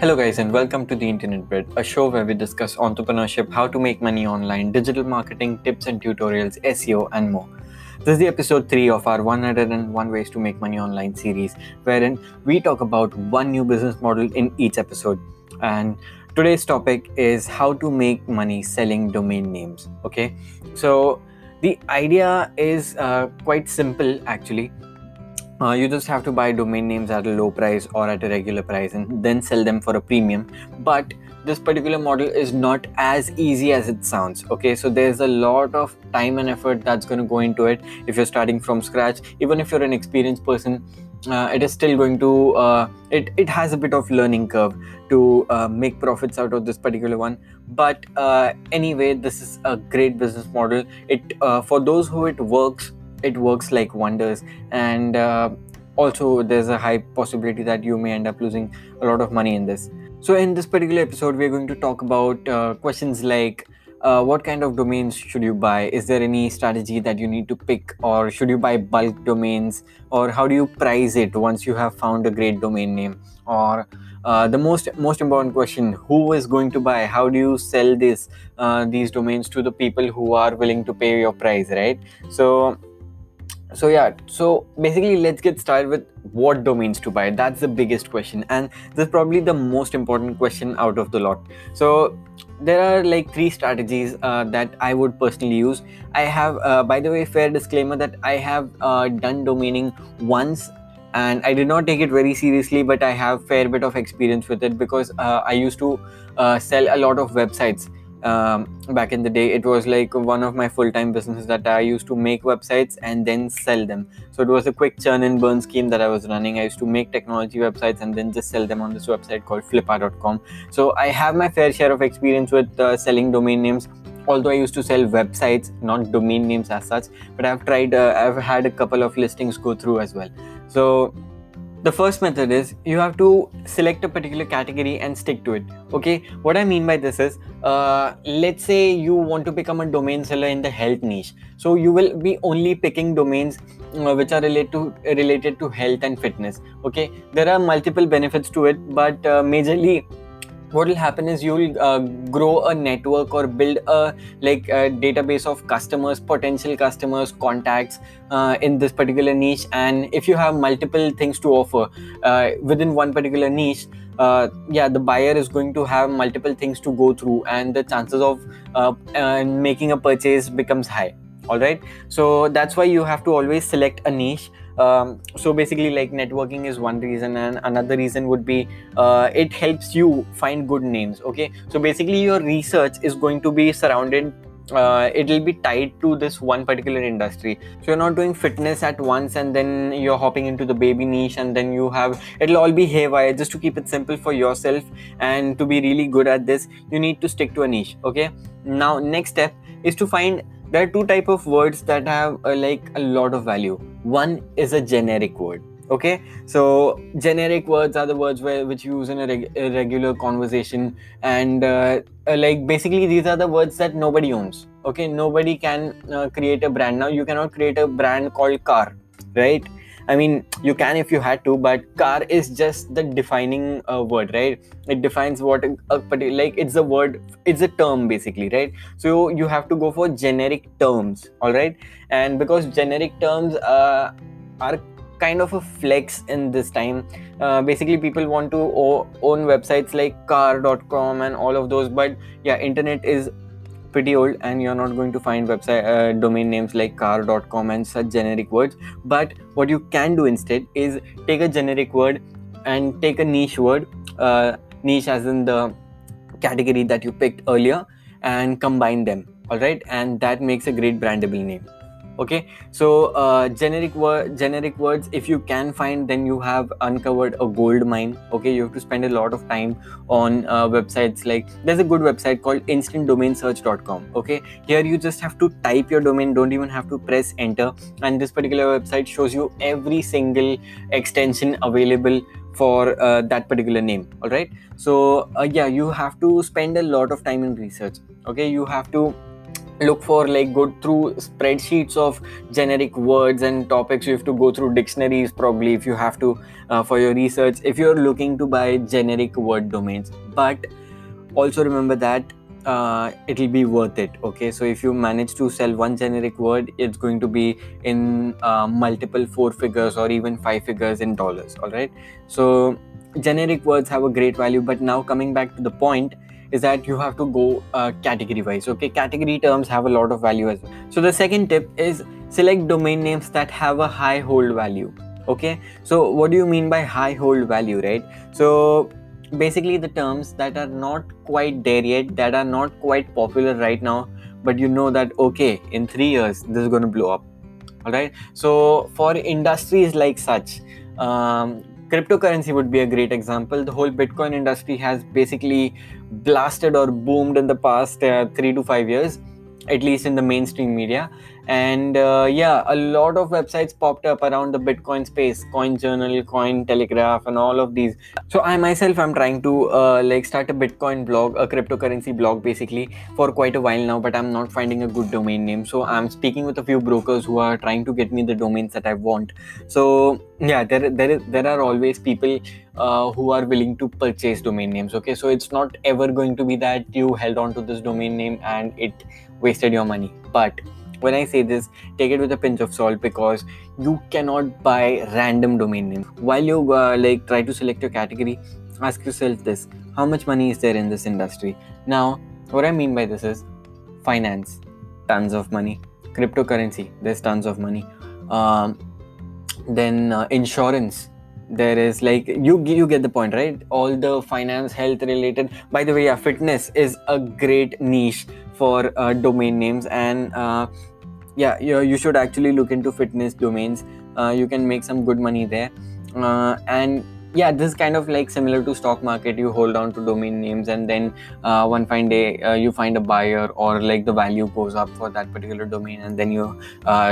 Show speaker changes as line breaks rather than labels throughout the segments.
Hello, guys, and welcome to the Internet Bread, a show where we discuss entrepreneurship, how to make money online, digital marketing, tips and tutorials, SEO, and more. This is the episode 3 of our 101 Ways to Make Money Online series, wherein we talk about one new business model in each episode. And today's topic is how to make money selling domain names. Okay, so the idea is uh, quite simple actually uh, you just have to buy domain names at a low price or at a regular price and then sell them for a premium. But this particular model is not as easy as it sounds okay? So there's a lot of time and effort that's going to go into it if you're starting from scratch. Even if you're an experienced person uh, it is still going to uh, it it has a bit of learning curve to uh, make profits out of this particular one. But uh, anyway this is a great business model. It uh, for those who it works it works like wonders. And uh, also there's a high possibility that you may end up losing a lot of money in this. So in this particular episode we're going to talk about uh, questions like uh, what kind of domains should you buy? Is there any strategy that you need to pick or should you buy bulk domains? Or how do you price it once you have found a great domain name? Or uh, the most most important question who is going to buy? How do you sell this uh, these domains to the people who are willing to pay your price right? So so yeah so basically let's get started with what domains to buy. That's the biggest question and this is probably the most important question out of the lot. So there are like three strategies uh, that i would personally use. I have uh, by the way fair disclaimer that i have uh, done domaining once and i did not take it very seriously but i have fair bit of experience with it because uh, i used to uh, sell a lot of websites um, back in the day it was like one of my full-time businesses that i used to make websites and then sell them. So it was a quick churn and burn scheme that i was running. I used to make technology websites and then just sell them on this website called flippa.com so i have my fair share of experience with uh, selling domain names. Although i used to sell websites not domain names as such but i've tried uh, i've had a couple of listings go through as well. So the first method is you have to select a particular category and stick to it. Okay? What i mean by this is uh, let's say you want to become a domain seller in the health niche. So you will be only picking domains uh, which are related to related to health and fitness. Okay? There are multiple benefits to it but uh, majorly what will happen is you'll uh, grow a network or build a like a database of customers potential customers contacts uh, in this particular niche. And if you have multiple things to offer uh, within one particular niche uh, yeah the buyer is going to have multiple things to go through and the chances of uh, making a purchase becomes high. All right? So that's why you have to always select a niche um, so basically like networking is one reason and another reason would be uh, it helps you find good names okay? So basically your research is going to be surrounded uh, it'll be tied to this one particular industry. So you're not doing fitness at once and then you're hopping into the baby niche and then you have it'll all be haywire just to keep it simple for yourself and to be really good at this you need to stick to a niche okay? Now next step is to find there are two type of words that have uh, like a lot of value. One is a generic word okay? So generic words are the words where, which you use in a, reg- a regular conversation and uh, uh, like basically these are the words that nobody owns okay? Nobody can uh, create a brand. Now you cannot create a brand called car right I mean, you can if you had to, but car is just the defining uh, word, right? It defines what a, particular, like it's a word, it's a term basically, right? So you have to go for generic terms, all right? And because generic terms uh, are kind of a flex in this time. Uh, basically, people want to own websites like car.com and all of those, but yeah, internet is pretty old and you're not going to find website uh, domain names like car.com and such generic words. But what you can do instead is take a generic word and take a niche word uh, niche as in the category that you picked earlier and combine them all right and that makes a great brandable name okay? So uh, generic word generic words if you can find then you have uncovered a gold mine. Okay? You have to spend a lot of time on uh, websites. Like there's a good website called instantdomainsearch.com okay? Here you just have to type your domain. Don't even have to press enter. And this particular website shows you every single extension available for uh, that particular name. All right so uh, yeah you have to spend a lot of time in research. Okay? You have to look for like go through spreadsheets of generic words and topics you have to go through dictionaries probably if you have to uh, for your research if you're looking to buy generic word domains. But also remember that uh, it'll be worth it okay? So if you manage to sell one generic word it's going to be in uh, multiple four figures or even five figures in dollars all right so generic words have a great value but now coming back to the point is that you have to go uh, category wise okay? Category terms have a lot of value as well. So the second tip is select domain names that have a high hold value okay? So what do you mean by high hold value right? So basically the terms that are not quite there yet that are not quite popular right now but you know that okay in 3 years this is going to blow up all right so for industries like such um, cryptocurrency would be a great example. The whole bitcoin industry has basically blasted or boomed in the past uh, 3 to 5 years at least in the mainstream media. And uh, yeah a lot of websites popped up around the bitcoin space coin journal coin telegraph and all of these. So i myself i'm trying to uh, like start a bitcoin blog a cryptocurrency blog basically for quite a while now but i'm not finding a good domain name. So i'm speaking with a few brokers who are trying to get me the domains that i want. So yeah there there, is, there are always people uh, who are willing to purchase domain names okay? So it's not ever going to be that you held on to this domain name and it wasted your money. But when i say this take it with a pinch of salt because you cannot buy random domain names. While you uh, like try to select your category ask yourself this how much money is there in this industry? Now what i mean by this is finance tons of money. Cryptocurrency there's tons of money. Um, then uh, insurance there is like you you get the point right? All the finance health related. By the way yeah fitness is a great niche for uh, domain names and uh, yeah you, you should actually look into fitness domains. Uh, you can make some good money there. Uh, and yeah this is kind of like similar to stock market. You hold on to domain names and then uh, one fine day uh, you find a buyer or like the value goes up for that particular domain and then you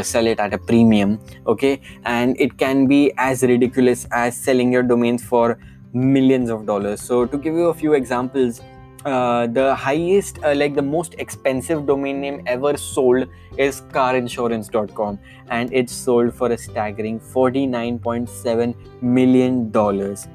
sell it at a premium okay? And it can be as ridiculous as selling your domains for millions of dollars. So to give you a few examples uh, the highest, uh, like the most expensive domain name ever sold is carinsurance.com, and it's sold for a staggering $49.7 million.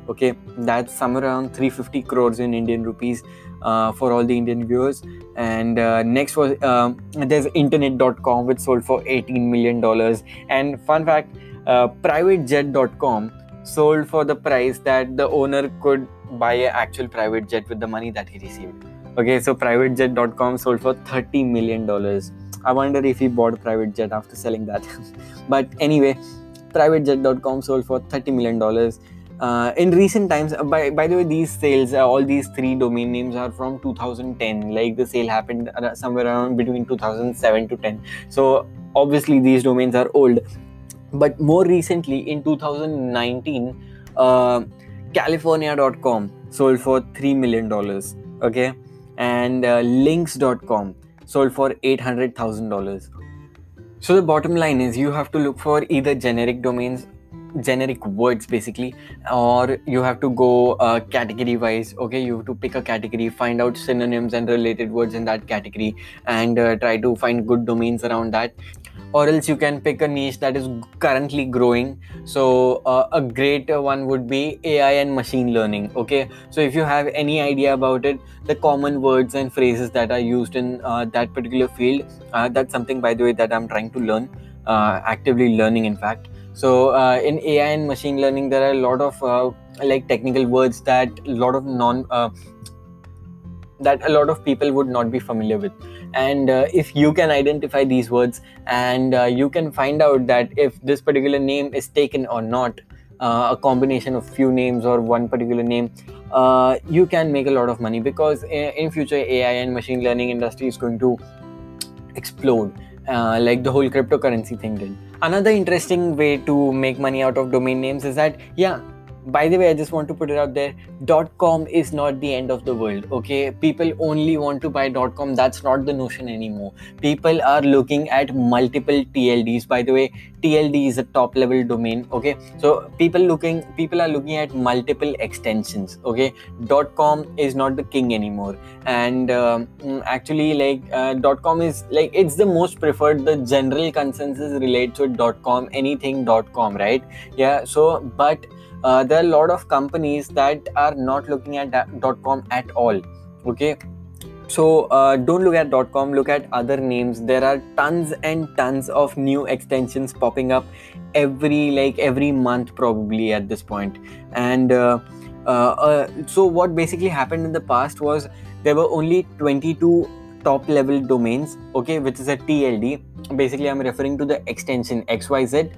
Okay, that's somewhere around 350 crores in Indian rupees. Uh, for all the Indian viewers, and uh, next was um, there's internet.com, which sold for 18 million dollars. And fun fact, uh, privatejet.com sold for the price that the owner could buy an actual private jet with the money that he received. Okay, so privatejet.com sold for 30 million dollars. I wonder if he bought a private jet after selling that. but anyway, privatejet.com sold for 30 million dollars. Uh, in recent times, uh, by, by the way, these sales, uh, all these three domain names are from 2010. Like the sale happened somewhere around between 2007 to 10. So obviously, these domains are old. But more recently, in 2019, uh, California.com sold for $3 million. Okay. And uh, links.com sold for $800,000. So the bottom line is you have to look for either generic domains generic words basically or you have to go uh, category wise okay you have to pick a category find out synonyms and related words in that category and uh, try to find good domains around that or else you can pick a niche that is currently growing. So uh, a great one would be ai and machine learning okay? So if you have any idea about it the common words and phrases that are used in uh, that particular field uh, that's something by the way that i'm trying to learn uh, actively learning in fact. So uh, in ai and machine learning there are a lot of uh, like technical words that a lot of non that a lot of people would not be familiar with. And uh, if you can identify these words and uh, you can find out that if this particular name is taken or not uh, a combination of few names or one particular name uh, you can make a lot of money because in, in future ai and machine learning industry is going to explode uh, like the whole cryptocurrency thing did. Another interesting way to make money out of domain names is that yeah by the way i just want to put it out there Dot com is not the end of the world okay? People only want to buy dot com. That's not the notion anymore. People are looking at multiple tlds by the way tld is a top level domain okay? So people looking people are looking at multiple extensions okay? Dot com is not the king anymore. And um, actually like uh, com is like it's the most preferred. The general consensus relates to dot com anything dot com right? Yeah so but uh, there are a lot of companies that are not looking at dot com at all okay? So uh, don't look at com look at other names. There are tons and tons of new extensions popping up every like every month probably at this point. And uh, uh, uh so what basically happened in the past was there were only 22 top level domains okay which is a tld basically i'm referring to the extension xyz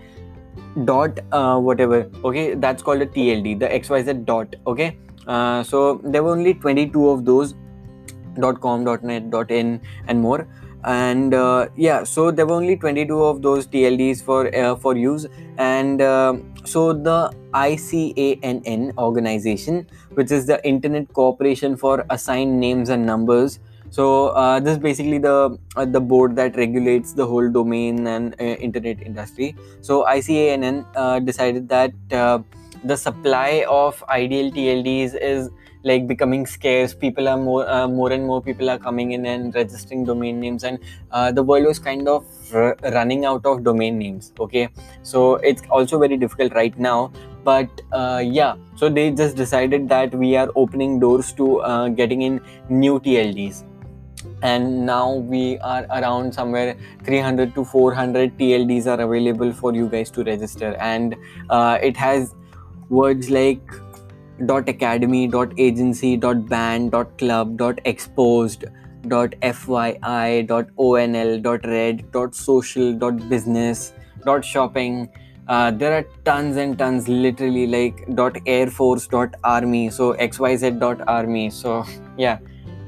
dot uh, whatever okay? That's called a tld the xyz dot okay? Uh, so there were only 22 of those dot .com dot .net dot .in and more. And uh, yeah so there were only 22 of those tlds for uh, for use. And uh, so the icann organization which is the internet corporation for assigned names and numbers so uh, this is basically the uh, the board that regulates the whole domain and uh, internet industry. So icann decided that the supply of ideal tlds is like becoming scarce. People are more uh, more and more people are coming in and registering domain names and uh, the world was kind of r- running out of domain names okay? So it's also very difficult right now but uh, yeah. So they just decided that we are opening doors to uh, getting in new tlds and now we are around somewhere 300 to 400 tlds are available for you guys to register. And uh, it has words like dot academy dot agency dot band dot club dot exposed dot fyi dot onl dot red dot social dot business dot shopping. Uh, there are tons and tons literally like dot air force dot army. So xyz dot army. So yeah.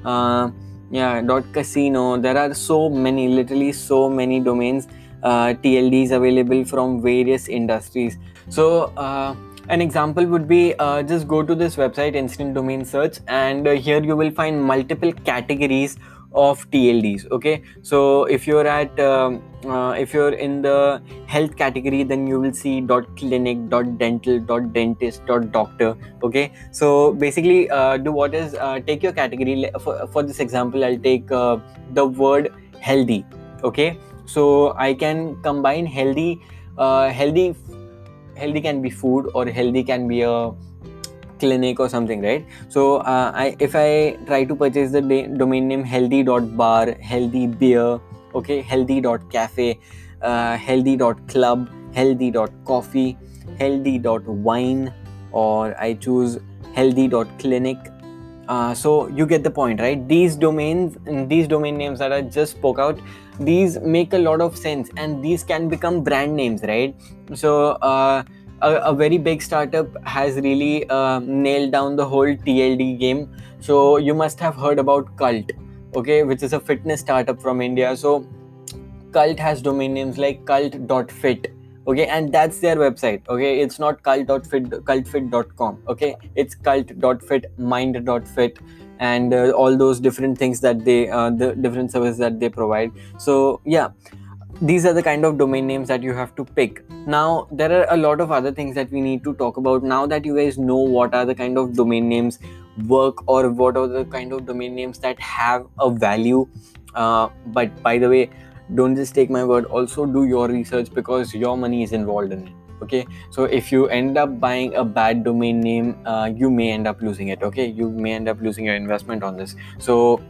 Uh, yeah dot casino. There are so many literally so many domains uh, tlds available from various industries. So uh, an example would be uh, just go to this website, Instant Domain Search, and uh, here you will find multiple categories of TLDs. Okay, so if you're at um, uh, if you're in the health category, then you will see dot clinic, dot dental, dot dentist, dot doctor. Okay, so basically, uh, do what is uh, take your category. For, for this example, I'll take uh, the word healthy. Okay, so I can combine healthy, healthy healthy can be food or healthy can be a clinic or something right? So uh, I, if i try to purchase the domain name healthy.bar healthy beer okay healthy.cafe uh, healthy.club healthy.coffee healthy.wine or i choose healthy.clinic uh, so you get the point right? These domains these domain names that i just spoke out these make a lot of sense and these can become brand names right? So uh, a, a, very big startup has really uh, nailed down the whole tld game. So you must have heard about cult okay which is a fitness startup from india. So cult has domain names like cult.fit okay and that's their website okay. It's not cult.fit cultfit.com okay. It's cult.fit mind.fit and uh, all those different things that they uh, the different services that they provide. So yeah these are the kind of domain names that you have to pick. Now there are a lot of other things that we need to talk about. Now that you guys know what are the kind of domain names work or what are the kind of domain names that have a value uh, but by the way don't just take my word also do your research because your money is involved in it okay? So if you end up buying a bad domain name uh, you may end up losing it okay? You may end up losing your investment on this. So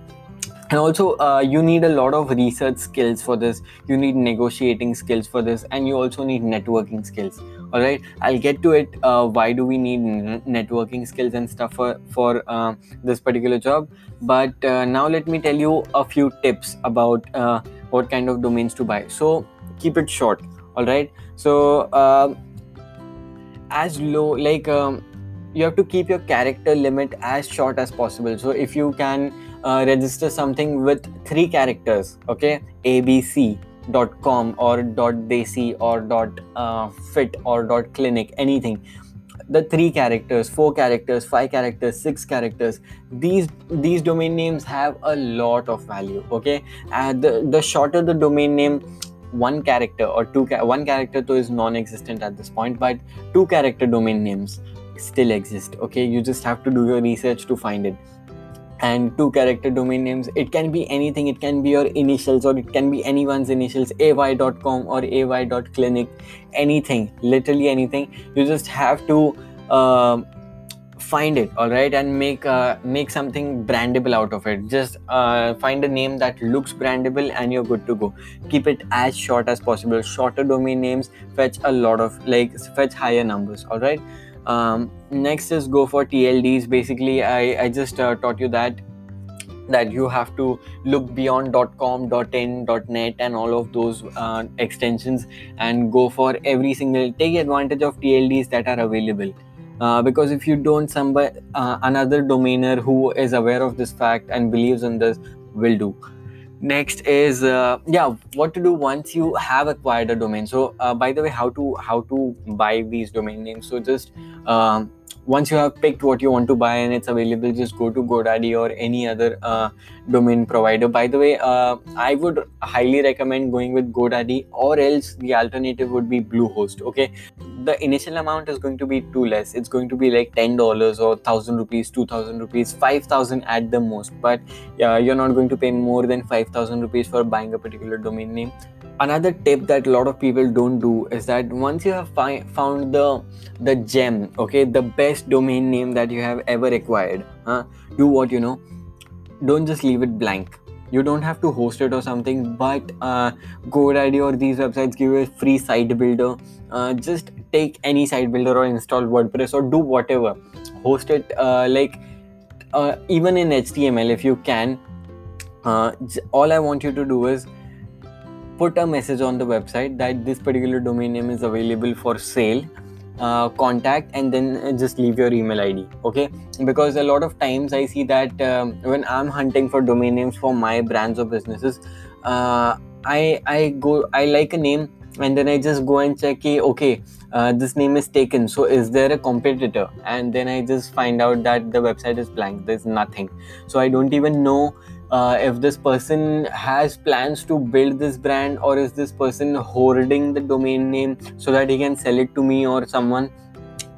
and also uh, you need a lot of research skills for this. You need negotiating skills for this and you also need networking skills. All right? I'll get to it uh, why do we need networking skills and stuff for for uh, this particular job. But uh, now let me tell you a few tips about uh, what kind of domains to buy. So keep it short. All right? So uh, as low like um, you have to keep your character limit as short as possible. So if you can uh, register something with three characters okay? Abc dot com or dot desi or dot uh, fit or dot clinic anything. The three characters four characters five characters six characters these these domain names have a lot of value okay? And the, the shorter the domain name one character or two one character though is non-existent at this point but two character domain names still exist okay? You just have to do your research to find it and two character domain names. It can be anything. It can be your initials or it can be anyone's initials ay.com or ay.clinic anything literally anything. You just have to uh, find it all right and make uh, make something brandable out of it. Just uh, find a name that looks brandable and you're good to go. Keep it as short as possible. Shorter domain names fetch a lot of like fetch higher numbers all right um, next is go for tlds basically i i just uh, taught you that that you have to look beyond .com, .in, .net and all of those uh, extensions and go for every single take advantage of TLDs that are available. Uh, because if you don't, somebody uh, another domainer who is aware of this fact and believes in this will do next is uh, yeah what to do once you have acquired a domain. So uh, by the way how to how to buy these domain names. So just um, once you have picked what you want to buy and it's available just go to godaddy or any other uh, domain provider. By the way uh, i would highly recommend going with godaddy or else the alternative would be bluehost okay? The initial amount is going to be too less. It's going to be like $10 or 1000 rupees 2000 rupees 5000 at the most. But yeah, you're not going to pay more than 5000 rupees for buying a particular domain name another tip that a lot of people don't do is that once you have fi- found the the gem okay the best domain name that you have ever acquired huh? do what you know. Don't just leave it blank. You don't have to host it or something but uh, godaddy or these websites give you a free site builder. Uh, just take any site builder or install wordpress or do whatever. Host it uh, like uh, even in html if you can. Uh, all i want you to do is put a message on the website that this particular domain name is available for sale uh, contact and then just leave your email id okay? Because a lot of times i see that um, when i'm hunting for domain names for my brands or businesses uh, i i go i like a name and then i just go and check okay uh, this name is taken so is there a competitor? And then i just find out that the website is blank there's nothing. So i don't even know uh, if this person has plans to build this brand or is this person hoarding the domain name so that he can sell it to me or someone.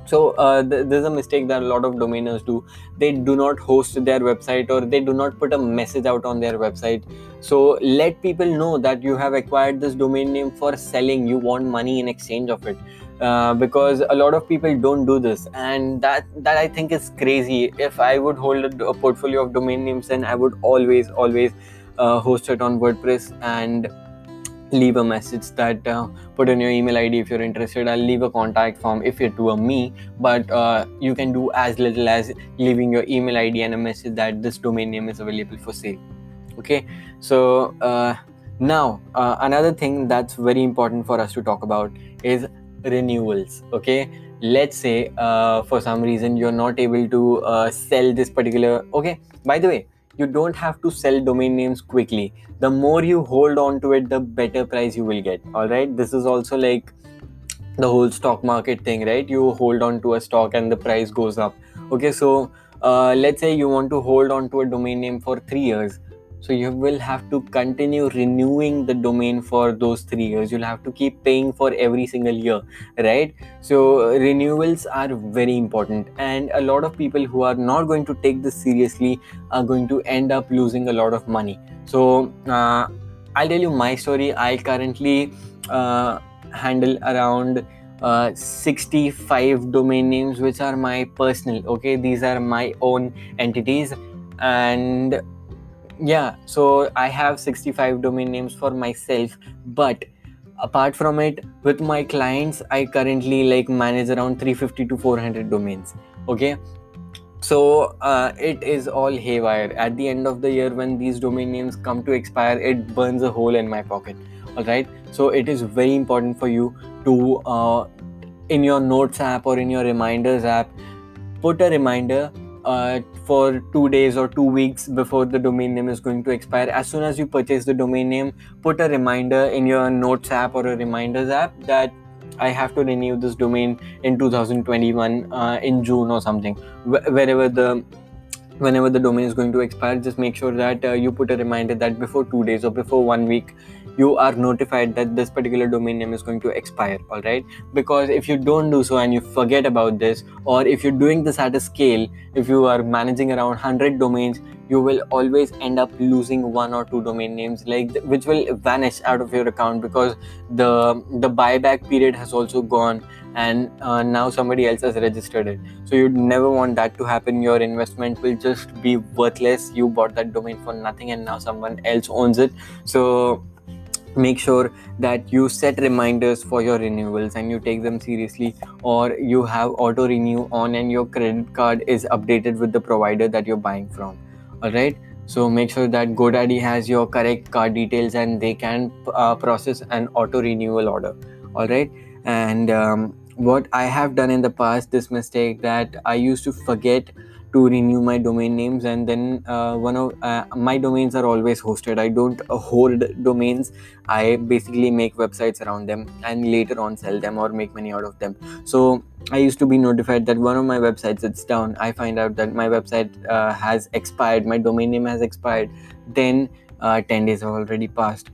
So uh, th- there's a mistake that a lot of domainers do. They do not host their website or they do not put a message out on their website. So let people know that you have acquired this domain name for selling. You want money in exchange of it uh, because a lot of people don't do this. And that that i think is crazy. If i would hold a, portfolio of domain names then i would always always uh, host it on wordpress and leave a message that uh, put in your email id if you're interested. I'll leave a contact form if it were me but uh, you can do as little as leaving your email id and a message that this domain name is available for sale. Okay? So uh, now uh, another thing that's very important for us to talk about is renewals okay? Let's say uh, for some reason you're not able to uh, sell this particular okay? By the way you don't have to sell domain names quickly. The more you hold on to it the better price you will get all right? This is also like the whole stock market thing right? You hold on to a stock and the price goes up okay? So uh, let's say you want to hold on to a domain name for 3 years so you will have to continue renewing the domain for those three years. You'll have to keep paying for every single year right? So renewals are very important and a lot of people who are not going to take this seriously are going to end up losing a lot of money. So uh, i'll tell you my story. I currently uh, handle around uh, 65 domain names which are my personal okay? These are my own entities and yeah so i have 65 domain names for myself but apart from it with my clients i currently like manage around 350 to 400 domains okay? So uh, it is all haywire. At the end of the year when these domain names come to expire it burns a hole in my pocket all right so it is very important for you to uh, in your notes app or in your reminders app put a reminder uh, for two days or two weeks before the domain name is going to expire. As soon as you purchase the domain name, put a reminder in your Notes app or a Reminders app that I have to renew this domain in 2021 uh, in June or something. Wh- wherever the whenever the domain is going to expire, just make sure that uh, you put a reminder that before two days or before one week you are notified that this particular domain name is going to expire all right? Because if you don't do so and you forget about this or if you're doing this at a scale if you are managing around 100 domains you will always end up losing one or two domain names like which will vanish out of your account because the the buyback period has also gone and uh, now somebody else has registered it. So you'd never want that to happen. Your investment will just be worthless. You bought that domain for nothing and now someone else owns it. So make sure that you set reminders for your renewals and you take them seriously or you have auto renew on and your credit card is updated with the provider that you're buying from. All right so make sure that godaddy has your correct card details and they can uh, process an auto renewal order. All right and um, what i have done in the past this mistake that i used to forget to renew my domain names and then uh, one of uh, my domains are always hosted. I don't uh, hold domains. I basically make websites around them and later on sell them or make money out of them. So i used to be notified that one of my websites is down. I find out that my website uh, has expired my domain name has expired. Then uh, 10 days have already passed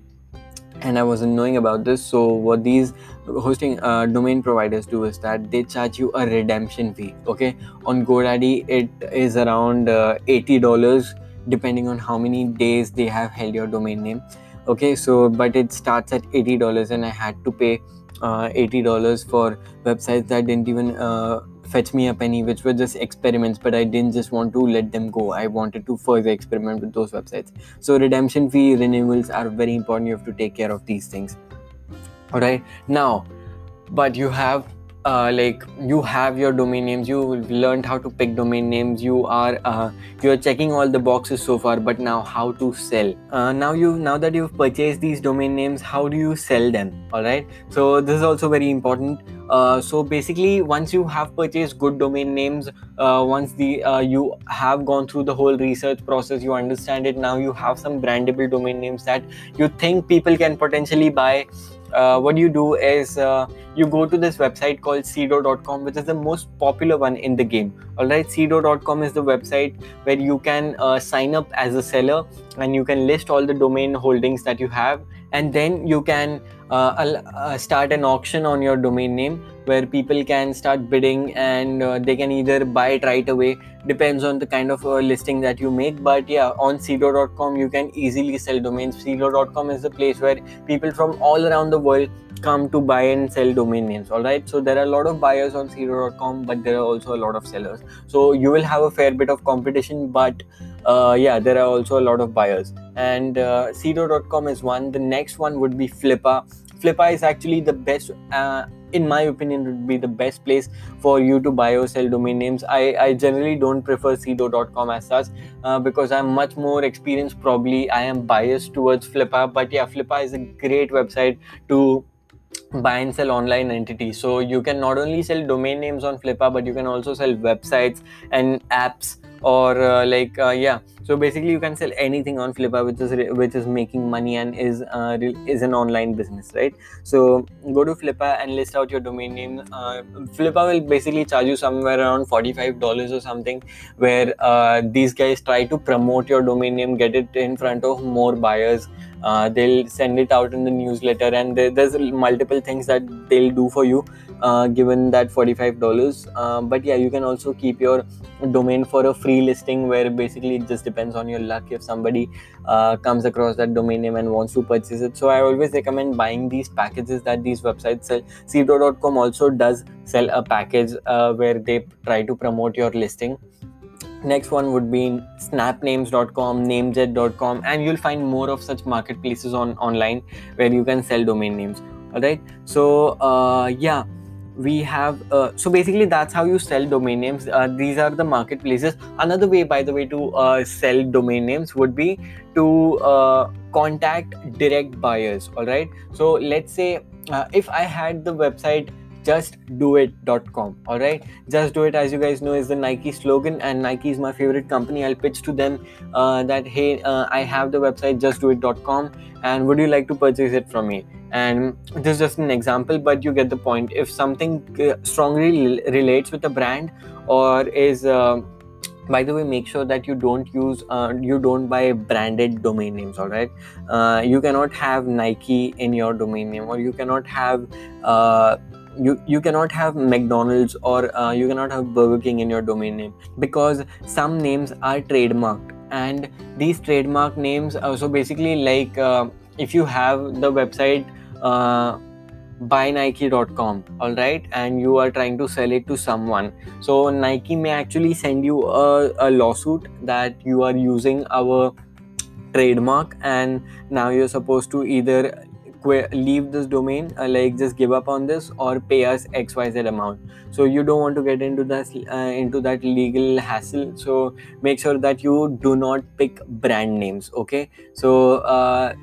and I wasn't knowing about this. So what these hosting uh, domain providers do is that they charge you a redemption fee. Okay, on GoDaddy it is around uh, eighty dollars depending on how many days they have held your domain name. Okay, so but it starts at eighty dollars, and I had to pay uh, eighty dollars for websites that didn't even uh, fetch me a penny, which were just experiments, but I didn't just want to let them go. I wanted to further experiment with those websites. So, redemption fee renewals are very important. You have to take care of these things. All right, now, but you have uh, like you have your domain names you learned how to pick domain names you are uh, you're checking all the boxes so far but now how to sell uh, now you now that you've purchased these domain names how do you sell them all right so this is also very important uh, so basically once you have purchased good domain names uh, once the uh, you have gone through the whole research process you understand it now you have some brandable domain names that you think people can potentially buy. Uh, what you do is uh, you go to this website called sedo.com which is the most popular one in the game. All right sedo.com is the website where you can sign up as a seller and you can list all the domain holdings that you have. And then you can uh, uh, start an auction on your domain name where people can start bidding and uh, they can either buy it right away. Depends on the kind of uh, listing that you make but yeah on sedo.com you can easily sell domains. Sedo.com is the place where people from all around the world come to buy and sell domain names all right? So there are a lot of buyers on sedo.com but there are also a lot of sellers. So you will have a fair bit of competition but uh, yeah there are also a lot of buyers. And uh, sedo.com is one. The next one would be flippa. Flippa is actually the best uh, in my opinion would be the best place for you to buy or sell domain names. I, I generally don't prefer sedo.com as such uh, because i'm much more experienced probably. I am biased towards flippa but yeah flippa is a great website to buy and sell online entities. So you can not only sell domain names on flippa but you can also sell websites and apps or uh, like uh, yeah. So basically you can sell anything on flippa which is which is making money and is uh, is an online business right? So go to flippa and list out your domain name. Uh, flippa will basically charge you somewhere around 45 dollars or something where uh, these guys try to promote your domain name get it in front of more buyers uh, they'll send it out in the newsletter and there's multiple things that they'll do for you uh, given that $45 uh, but yeah you can also keep your domain for a free listing where basically it just depends on your luck if somebody uh, comes across that domain name and wants to purchase it. So i always recommend buying these packages that these websites sell. Sedo.com also does sell a package uh, where they try to promote your listing next one would be snapnames.com namejet.com and you'll find more of such marketplaces on online where you can sell domain names. All right so uh, yeah we have uh, so basically that's how you sell domain names. Uh, these are the marketplaces. Another way by the way to uh, sell domain names would be to uh, contact direct buyers. All right so let's say uh, if i had the website justdoit.com all right? Just do it. As you guys know is the nike slogan and nike is my favorite company. I'll pitch to them uh, that hey i have the website justdoit.com and would you like to purchase it from me? And this is just an example but you get the point. If something uh, strongly relates with a brand or is uh, by the way make sure that you don't use uh, you don't buy branded domain names all right? Uh, you cannot have nike in your domain name or you cannot have uh, you you cannot have mcdonald's or uh, you cannot have burger king in your domain name because some names are trademarked and these trademark names uh, so basically like uh, if you have the website buynike.com all right and you are trying to sell it to someone. So nike may actually send you a, a lawsuit that you are using our trademark and now you're supposed to either leave this domain uh, like just give up on this or pay us xyz amount. So you don't want to get into that uh, into that legal hassle. So make sure that you do not pick brand names okay? So uh,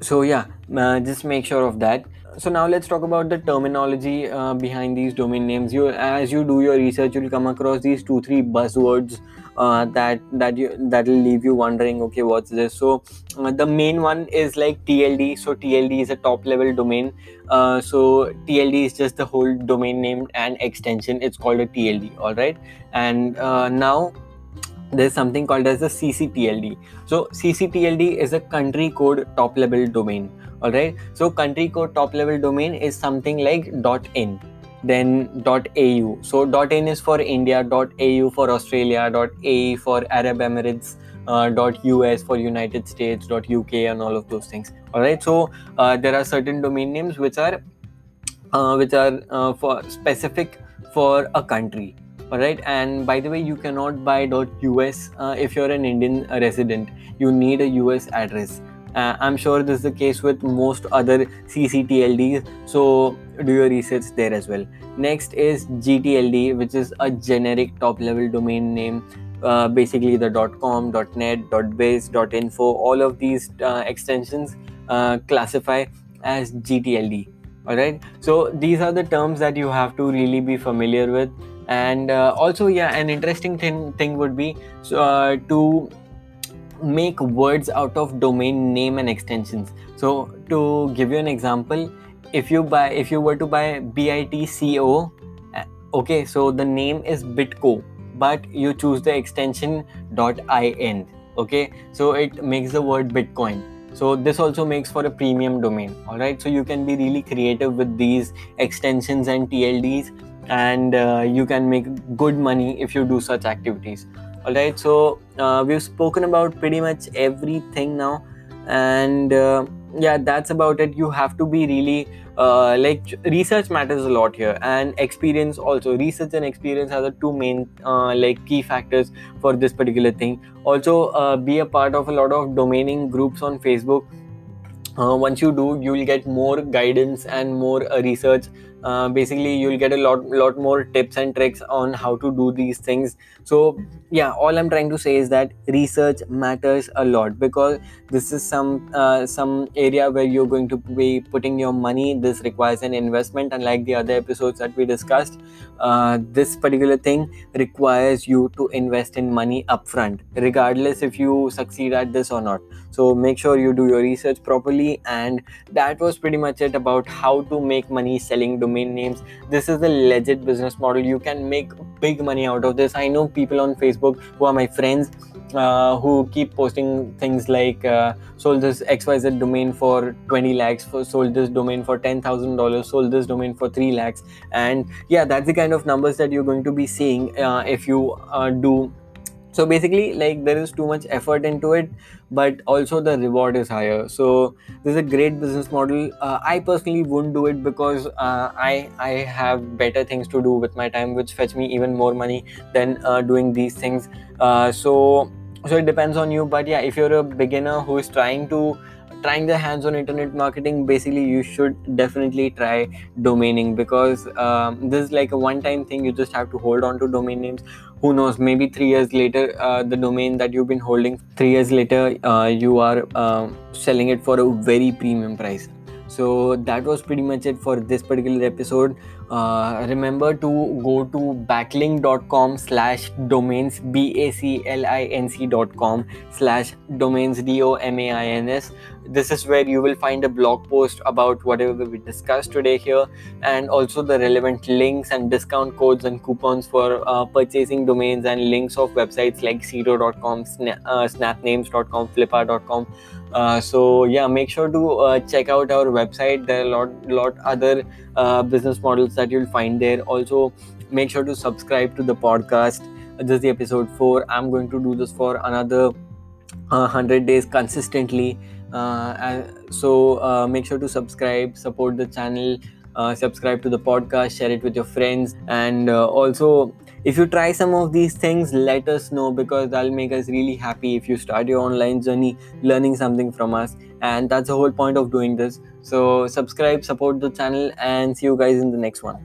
so yeah uh, just make sure of that so now let's talk about the terminology uh, behind these domain names. You as you do your research you'll come across these two three buzzwords uh, that that you that'll leave you wondering okay what's this? So uh, the main one is like tld so tld is a top level domain. Uh, so tld is just the whole domain name and extension. It's called a tld all right and uh, now there's something called as the cctld so cctld is a country code top level domain all right so country code top level domain is something like .in then .au so .in is for India .au for Australia .ae for Arab Emirates uh, .us for United States .uk and all of those things. All right so uh, there are certain domain names which are uh, which are uh, for specific for a country. All right and by the way you cannot buy us uh, if you're an indian resident. You need a us address uh, I'm sure this is the case with most other CCTLDs. So do your research there as well. Next is GTLD, which is a generic top level domain name. Uh, basically, the .com, .net, .biz, .info, all of these uh, extensions uh, classify as GTLD. All right. So these are the terms that you have to really be familiar with. And uh, also, yeah, an interesting thing thing would be uh, to make words out of domain name and extensions. So to give you an example if you buy if you were to buy bitco uh, okay so the name is bitco but you choose the extension .in okay? So it makes the word bitcoin. So this also makes for a premium domain all right? So you can be really creative with these extensions and tlds and uh, you can make good money if you do such activities all right so uh, we've spoken about pretty much everything now. And uh, yeah that's about it. You have to be really uh, like research matters a lot here. And experience also. Research and experience are the two main uh, like key factors for this particular thing. Also uh, be a part of a lot of domaining groups on facebook. Uh, once you do you will get more guidance and more research uh, basically you'll get a lot lot more tips and tricks on how to do these things. So yeah all i'm trying to say is that research matters a lot because this is some uh, some area where you're going to be putting your money. This requires an investment unlike the other episodes that we discussed uh, this particular thing requires you to invest in money upfront regardless if you succeed at this or not. So make sure you do your research properly and that was pretty much it about how to make money selling domain domain names. This is a legit business model. You can make big money out of this. I know people on facebook who are my friends uh, who keep posting things like uh, sold this xyz domain for 20 lakhs for sold this domain for $10000 sold this domain for 3 lakhs. And yeah that's the kind of numbers that you're going to be seeing uh, if you uh, do so basically like there is too much effort into it but also the reward is higher. So this is a great business model. Uh, i personally wouldn't do it because uh, i i have better things to do with my time which fetch me even more money than uh, doing these things. Uh, so so it depends on you but yeah if you're a beginner who is trying to trying their hands on internet marketing basically you should definitely try domaining because um, this is like a one time thing. You just have to hold on to domain names who knows maybe three years later uh, the domain that you've been holding three years later uh, you are uh, selling it for a very premium price. So that was pretty much it for this particular episode uh, remember to go to baclinc.com slash domains b-a-c-l-i-n-c dot com slash domains d-o-m-a-i-n-s this is where you will find a blog post about whatever we discussed today here and also the relevant links and discount codes and coupons for uh, purchasing domains and links of websites like Sedo.com, sna- uh, snapnames.com flippa.com uh, so yeah make sure to uh, check out our website. There are a lot lot other uh, business models that you'll find there. Also make sure to subscribe to the podcast. This is the episode 4 i'm going to do this for another 100 uh, days consistently. Uh, so make sure to subscribe support the channel subscribe to the podcast share it with your friends. And also if you try some of these things let us know because that'll make us really happy if you start your online journey learning something from us. And that's the whole point of doing this so subscribe, support the channel, and see you guys in the next one.